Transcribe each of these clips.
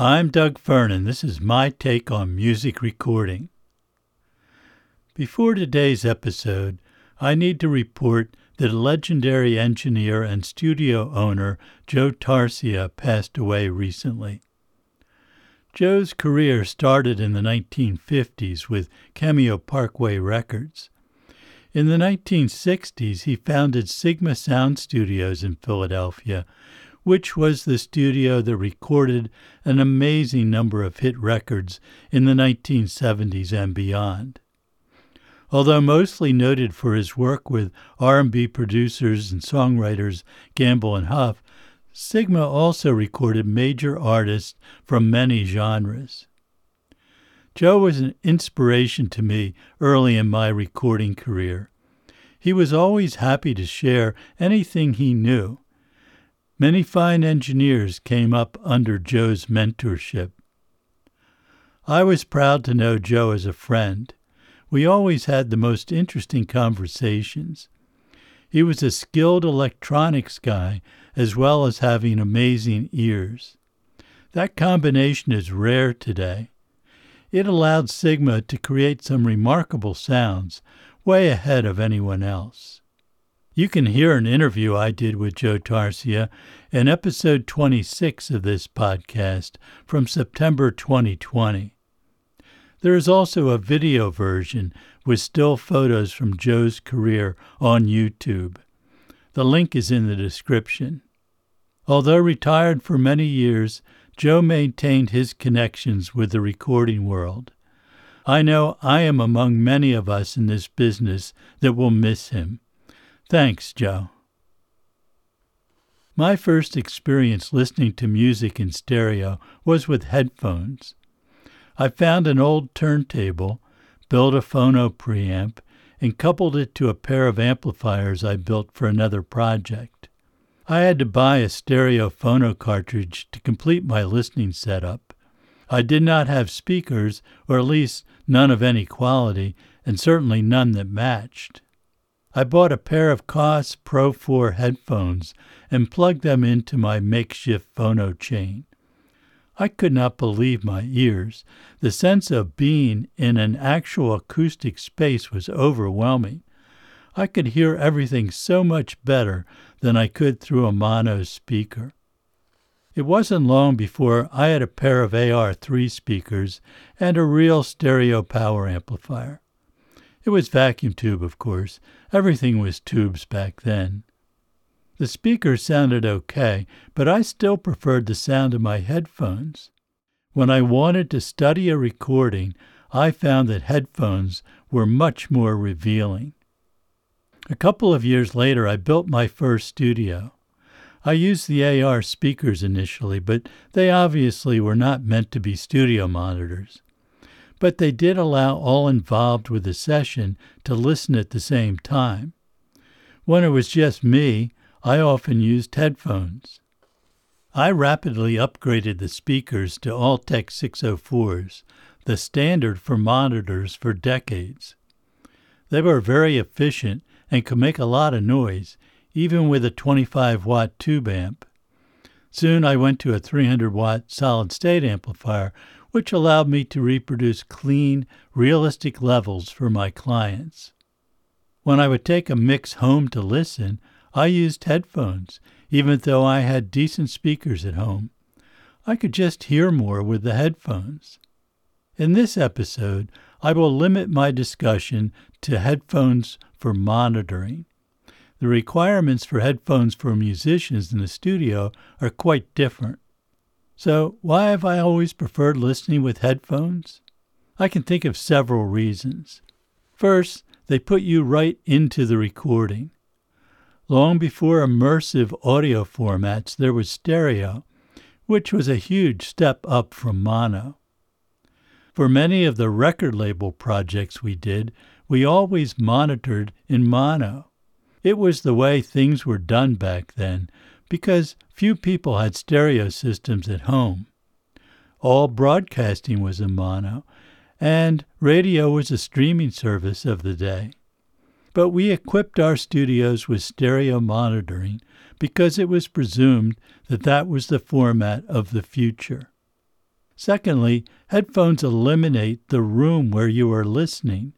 I'm Doug Fernan. This is my take on music recording. Before today's episode, I need to report that legendary engineer and studio owner Joe Tarsia passed away recently. Joe's career started in the 1950s with Cameo Parkway Records. In the 1960s, he founded Sigma Sound Studios in Philadelphia, which was the studio that recorded an amazing number of hit records in the 1970s and beyond. Although mostly noted for his work with R&B producers and songwriters Gamble and Huff, Sigma also recorded major artists from many genres. Joe was an inspiration to me early in my recording career. He was always happy to share anything he knew. Many fine engineers came up under Joe's mentorship. I was proud to know Joe as a friend. We always had the most interesting conversations. He was a skilled electronics guy as well as having amazing ears. That combination is rare today. It allowed Sigma to create some remarkable sounds, way ahead of anyone else. You can hear an interview I did with Joe Tarsia in episode 26 of this podcast from September 2020. There is also a video version with still photos from Joe's career on YouTube. The link is in the description. Although retired for many years, Joe maintained his connections with the recording world. I know I am among many of us in this business that will miss him. Thanks, Joe. My first experience listening to music in stereo was with headphones. I found an old turntable, built a phono preamp, and coupled it to a pair of amplifiers I built for another project. I had to buy a stereo phono cartridge to complete my listening setup. I did not have speakers, or at least none of any quality, and certainly none that matched. I bought a pair of Koss Pro 4 headphones and plugged them into my makeshift phono chain. I could not believe my ears. The sense of being in an actual acoustic space was overwhelming. I could hear everything so much better than I could through a mono speaker. It wasn't long before I had a pair of AR3 speakers and a real stereo power amplifier. It was vacuum tube, of course. Everything was tubes back then. The speakers sounded okay, but I still preferred the sound of my headphones. When I wanted to study a recording, I found that headphones were much more revealing. A couple of years later, I built my first studio. I used the AR speakers initially, but they obviously were not meant to be studio monitors. But they did allow all involved with the session to listen at the same time. When it was just me, I often used headphones. I rapidly upgraded the speakers to Altec 604s, the standard for monitors for decades. They were very efficient and could make a lot of noise, even with a 25 watt tube amp. Soon I went to a 300 watt solid state amplifier, which allowed me to reproduce clean, realistic levels for my clients. When I would take a mix home to listen, I used headphones, even though I had decent speakers at home. I could just hear more with the headphones. In this episode, I will limit my discussion to headphones for monitoring. The requirements for headphones for musicians in the studio are quite different. So, why have I always preferred listening with headphones? I can think of several reasons. First, they put you right into the recording. Long before immersive audio formats, there was stereo, which was a huge step up from mono. For many of the record label projects we did, we always monitored in mono. It was the way things were done back then, because few people had stereo systems at home. All broadcasting was in mono, and radio was a streaming service of the day. But we equipped our studios with stereo monitoring because it was presumed that that was the format of the future. Secondly, headphones eliminate the room where you are listening.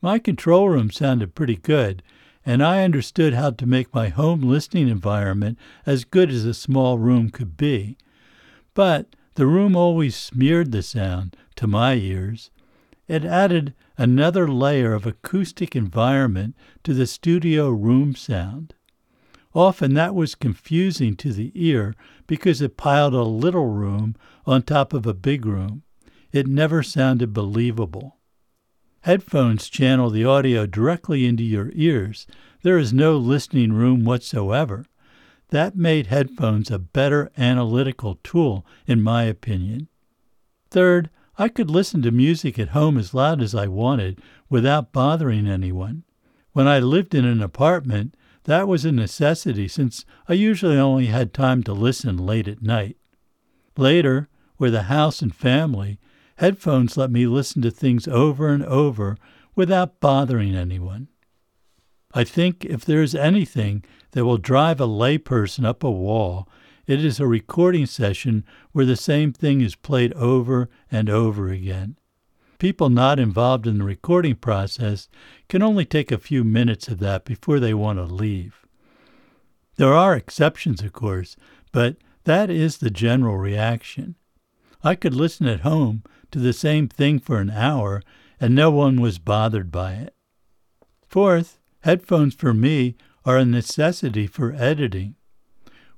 My control room sounded pretty good, and I understood how to make my home listening environment as good as a small room could be. But the room always smeared the sound, to my ears. It added another layer of acoustic environment to the studio room sound. Often that was confusing to the ear because it piled a little room on top of a big room. It never sounded believable. Headphones channel the audio directly into your ears. There is no listening room whatsoever. That made headphones a better analytical tool, in my opinion. Third, I could listen to music at home as loud as I wanted without bothering anyone. When I lived in an apartment, that was a necessity since I usually only had time to listen late at night. Later, with a house and family, headphones let me listen to things over and over without bothering anyone. I think if there is anything that will drive a layperson up a wall, it is a recording session where the same thing is played over and over again. People not involved in the recording process can only take a few minutes of that before they want to leave. There are exceptions, of course, but that is the general reaction. I could listen at home to the same thing for an hour and no one was bothered by it. Fourth, headphones for me are a necessity for editing.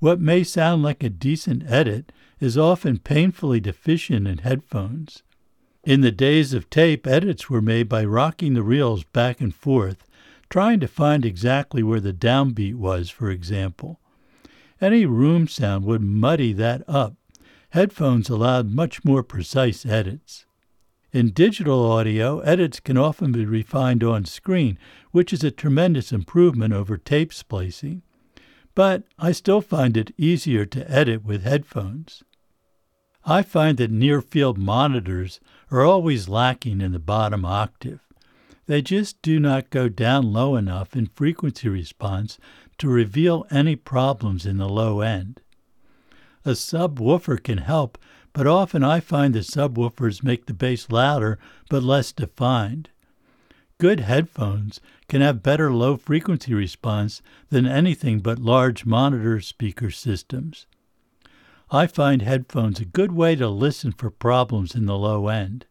What may sound like a decent edit is often painfully deficient in headphones. In the days of tape, edits were made by rocking the reels back and forth, trying to find exactly where the downbeat was, for example. Any room sound would muddy that up. Headphones allowed much more precise edits. In digital audio, edits can often be refined on screen, which is a tremendous improvement over tape splicing. But I still find it easier to edit with headphones. I find that near field monitors are always lacking in the bottom octave. They just do not go down low enough in frequency response to reveal any problems in the low end. A subwoofer can help, but often I find that subwoofers make the bass louder but less defined. Good headphones can have better low frequency response than anything but large monitor speaker systems. I find headphones a good way to listen for problems in the low end.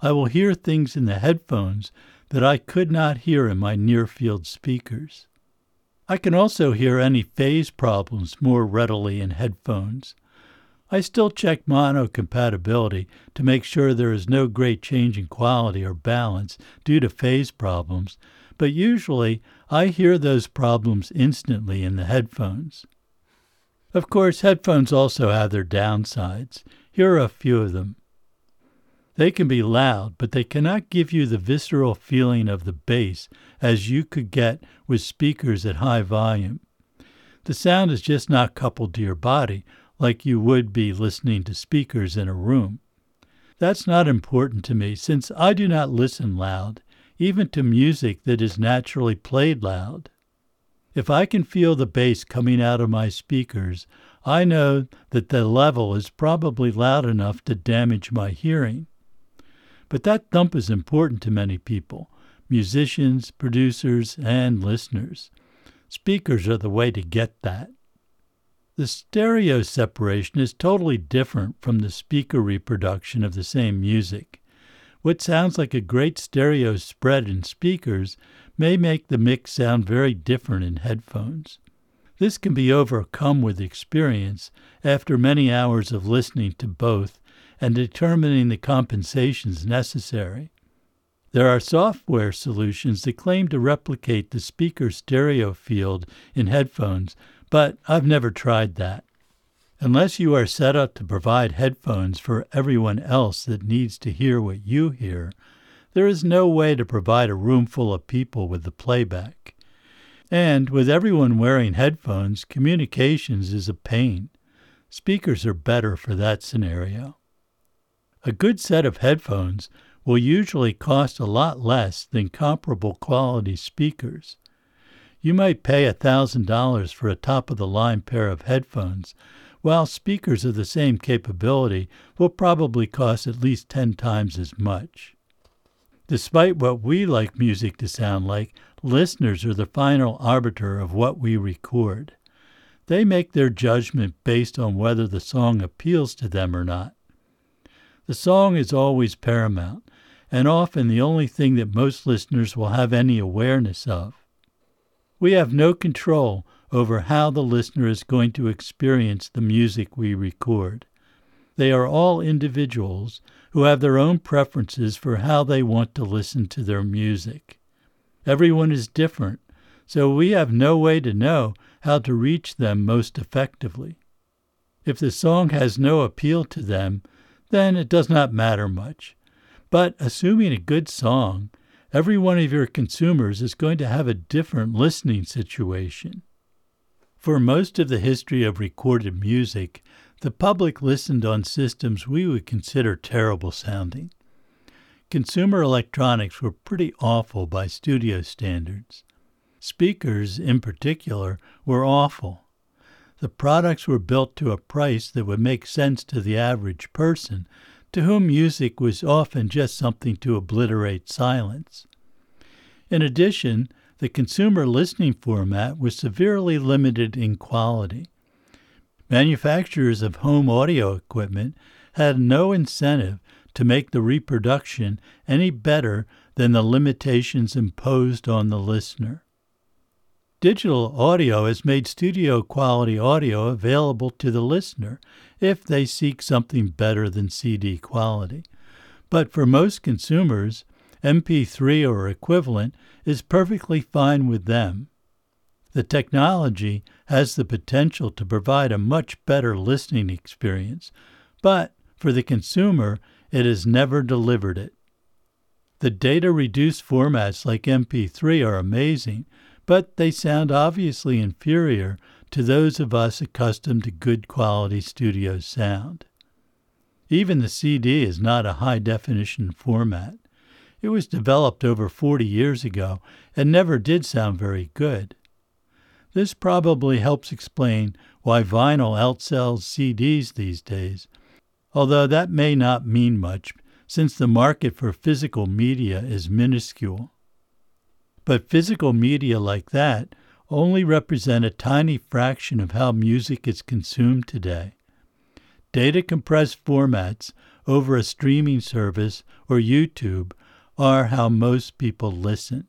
I will hear things in the headphones that I could not hear in my near field speakers. I can also hear any phase problems more readily in headphones. I still check mono compatibility to make sure there is no great change in quality or balance due to phase problems, but usually I hear those problems instantly in the headphones. Of course, headphones also have their downsides. Here are a few of them. They can be loud, but they cannot give you the visceral feeling of the bass as you could get with speakers at high volume. The sound is just not coupled to your body like you would be listening to speakers in a room. That's not important to me since I do not listen loud, even to music that is naturally played loud. If I can feel the bass coming out of my speakers, I know that the level is probably loud enough to damage my hearing. But that thump is important to many people musicians, producers, and listeners. Speakers are the way to get that. The stereo separation is totally different from the speaker reproduction of the same music. What sounds like a great stereo spread in speakers may make the mix sound very different in headphones. This can be overcome with experience after many hours of listening to both and determining the compensations necessary. There are software solutions that claim to replicate the speaker stereo field in headphones, but I've never tried that. Unless you are set up to provide headphones for everyone else that needs to hear what you hear, there is no way to provide a room full of people with the playback. And with everyone wearing headphones, communications is a pain. Speakers are better for that scenario. A good set of headphones will usually cost a lot less than comparable quality speakers. You might pay $1,000 for a top of the line pair of headphones, while speakers of the same capability will probably cost at least 10 times as much. Despite what we like music to sound like, listeners are the final arbiter of what we record. They make their judgment based on whether the song appeals to them or not. The song is always paramount, and often the only thing that most listeners will have any awareness of. We have no control over how the listener is going to experience the music we record. They are all individuals who have their own preferences for how they want to listen to their music. Everyone is different, so we have no way to know how to reach them most effectively. If the song has no appeal to them, then it does not matter much. But assuming a good song, every one of your consumers is going to have a different listening situation. For most of the history of recorded music, the public listened on systems we would consider terrible sounding. Consumer electronics were pretty awful by studio standards. Speakers, in particular, were awful. The products were built to a price that would make sense to the average person, to whom music was often just something to obliterate silence. In addition, the consumer listening format was severely limited in quality. Manufacturers of home audio equipment had no incentive to make the reproduction any better than the limitations imposed on the listener. Digital audio has made studio quality audio available to the listener if they seek something better than CD quality. But for most consumers, MP3 or equivalent is perfectly fine with them. The technology has the potential to provide a much better listening experience, but for the consumer, it has never delivered it. The data reduced formats like MP3 are amazing, but they sound obviously inferior to those of us accustomed to good quality studio sound. Even the CD is not a high definition format. It was developed over 40 years ago and never did sound very good. This probably helps explain why vinyl outsells CDs these days, although that may not mean much since the market for physical media is minuscule. But physical media like that only represent a tiny fraction of how music is consumed today. Data compressed formats over a streaming service or YouTube are how most people listen.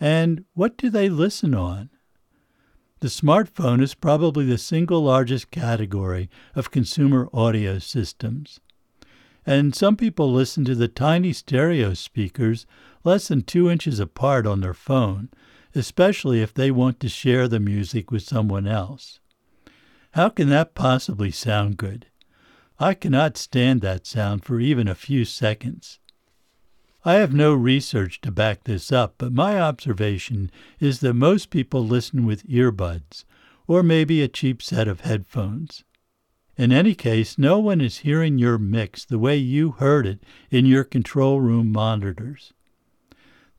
And what do they listen on? The smartphone is probably the single largest category of consumer audio systems. And some people listen to the tiny stereo speakers less than two inches apart on their phone, especially if they want to share the music with someone else. How can that possibly sound good? I cannot stand that sound for even a few seconds. I have no research to back this up, but my observation is that most people listen with earbuds, or maybe a cheap set of headphones. In any case, no one is hearing your mix the way you heard it in your control room monitors.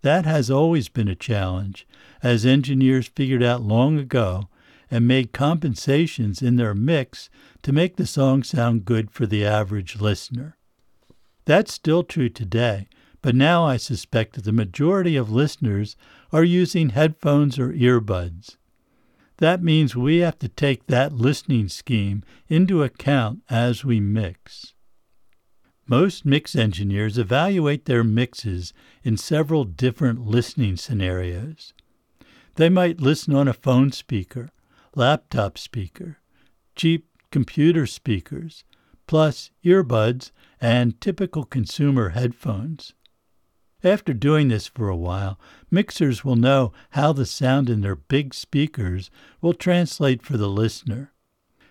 That has always been a challenge, as engineers figured out long ago and made compensations in their mix to make the song sound good for the average listener. That's still true today, but now I suspect that the majority of listeners are using headphones or earbuds. That means we have to take that listening scheme into account as we mix. Most mix engineers evaluate their mixes in several different listening scenarios. They might listen on a phone speaker, laptop speaker, cheap computer speakers, plus earbuds and typical consumer headphones. After doing this for a while, mixers will know how the sound in their big speakers will translate for the listener.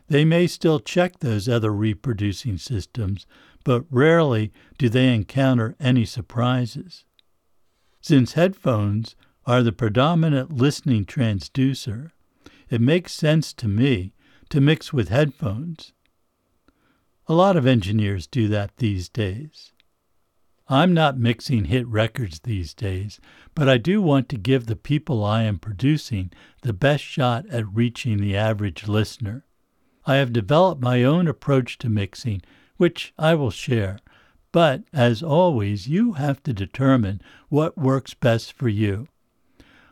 They may still check those other reproducing systems, but rarely do they encounter any surprises. Since headphones are the predominant listening transducer, it makes sense to me to mix with headphones. A lot of engineers do that these days. I'm not mixing hit records these days, but I do want to give the people I am producing the best shot at reaching the average listener. I have developed my own approach to mixing, which I will share. But, as always, you have to determine what works best for you.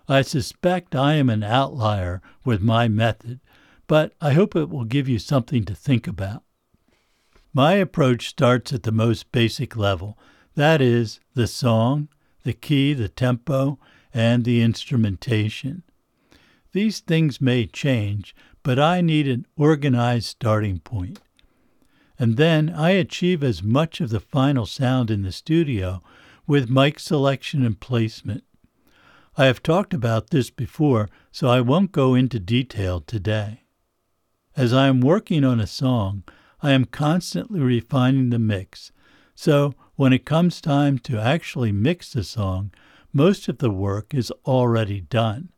I suspect I am an outlier with my method, but I hope it will give you something to think about. My approach starts at the most basic level that is, the song, the key, the tempo, and the instrumentation. These things may change, but I need an organized starting point. And then I achieve as much of the final sound in the studio with mic selection and placement. I have talked about this before, so I won't go into detail today. As I am working on a song, I am constantly refining the mix, so when it comes time to actually mix the song, most of the work is already done.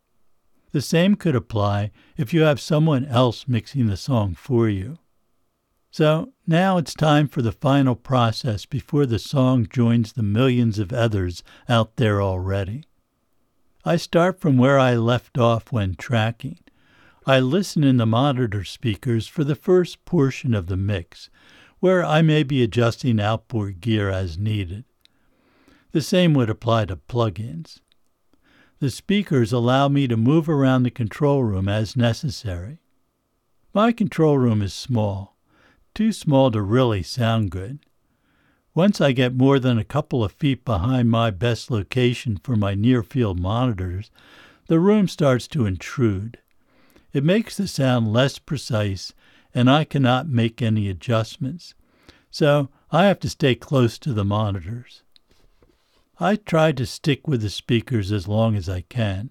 The same could apply if you have someone else mixing the song for you. So now it's time for the final process before the song joins the millions of others out there already. I start from where I left off when tracking. I listen in the monitor speakers for the first portion of the mix, where I may be adjusting outboard gear as needed. The same would apply to plugins. The speakers allow me to move around the control room as necessary. My control room is small, too small to really sound good. Once I get more than a couple of feet behind my best location for my near field monitors, the room starts to intrude. It makes the sound less precise, and I cannot make any adjustments. So I have to stay close to the monitors. I try to stick with the speakers as long as I can,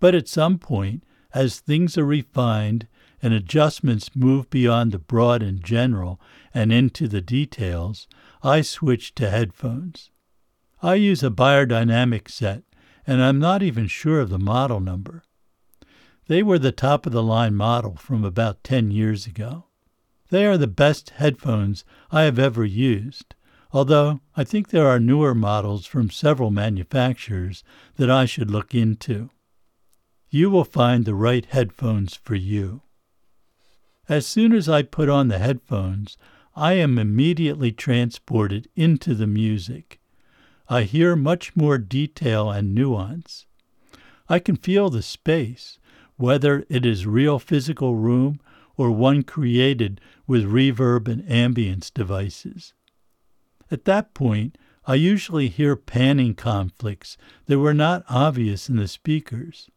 but at some point, as things are refined and adjustments move beyond the broad and general and into the details, I switch to headphones. I use a Beyerdynamic set, and I'm not even sure of the model number. They were the top of the line model from about 10 years ago. They are the best headphones I have ever used, although I think there are newer models from several manufacturers that I should look into. You will find the right headphones for you. As soon as I put on the headphones, I am immediately transported into the music. I hear much more detail and nuance. I can feel the space, whether it is real physical room or one created with reverb and ambience devices. At that point, I usually hear panning conflicts that were not obvious in the speakers.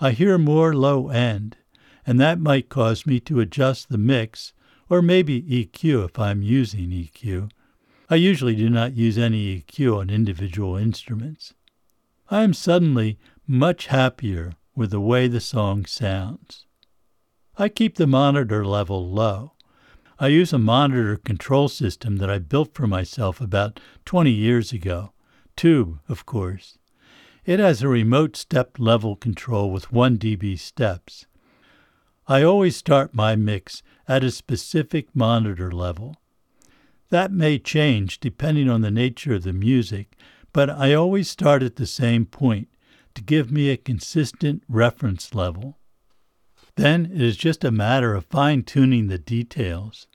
I hear more low end, and that might cause me to adjust the mix, or maybe EQ if I'm using EQ. I usually do not use any EQ on individual instruments. I am suddenly much happier with the way the song sounds. I keep the monitor level low. I use a monitor control system that I built for myself about 20 years ago. Tube, of course. It has a remote step level control with 1 dB steps. I always start my mix at a specific monitor level. That may change depending on the nature of the music, but I always start at the same point to give me a consistent reference level. Then it is just a matter of fine tuning the details.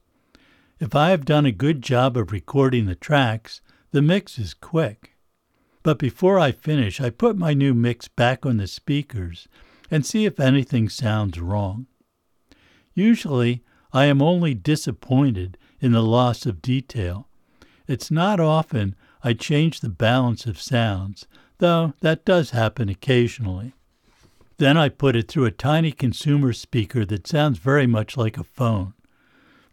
If I have done a good job of recording the tracks, the mix is quick. But before I finish, I put my new mix back on the speakers and see if anything sounds wrong. Usually, I am only disappointed in the loss of detail. It's not often I change the balance of sounds, though that does happen occasionally. Then I put it through a tiny consumer speaker that sounds very much like a phone.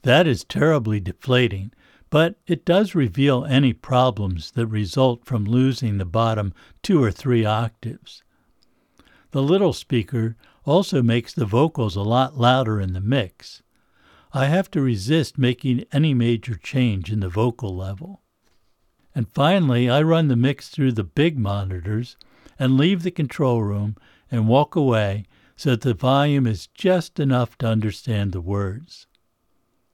That is terribly deflating, but it does reveal any problems that result from losing the bottom two or three octaves. The little speaker also makes the vocals a lot louder in the mix. I have to resist making any major change in the vocal level. And finally, I run the mix through the big monitors and leave the control room and walk away so that the volume is just enough to understand the words.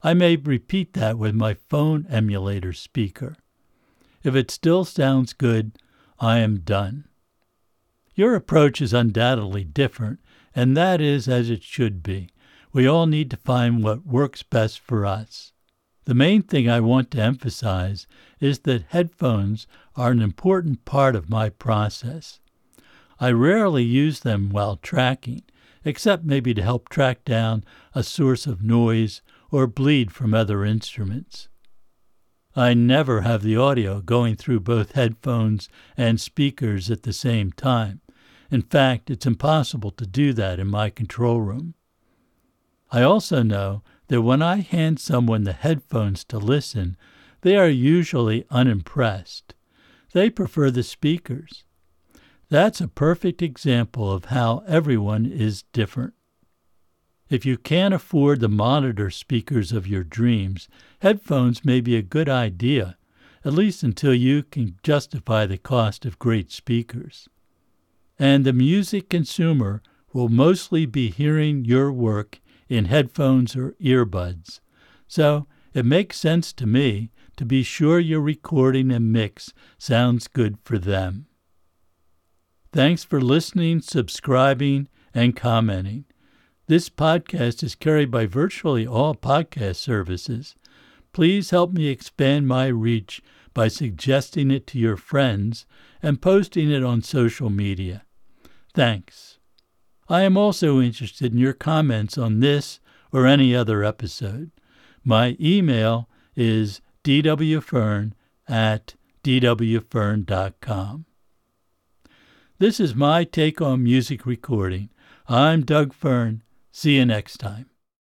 I may repeat that with my phone emulator speaker. If it still sounds good, I am done. Your approach is undoubtedly different, and that is as it should be. We all need to find what works best for us. The main thing I want to emphasize is that headphones are an important part of my process. I rarely use them while tracking, except maybe to help track down a source of noise or bleed from other instruments. I never have the audio going through both headphones and speakers at the same time. In fact, it's impossible to do that in my control room. I also know that when I hand someone the headphones to listen, they are usually unimpressed. They prefer the speakers. That's a perfect example of how everyone is different. If you can't afford the monitor speakers of your dreams, headphones may be a good idea, at least until you can justify the cost of great speakers. And the music consumer will mostly be hearing your work in headphones or earbuds. So it makes sense to me to be sure your recording and mix sounds good for them. Thanks for listening, subscribing, and commenting. This podcast is carried by virtually all podcast services. Please help me expand my reach by suggesting it to your friends and posting it on social media. Thanks. I am also interested in your comments on this or any other episode. My email is dwfearn at dwfearn.com. This is my take on music recording. I'm Doug Fearn. See you next time.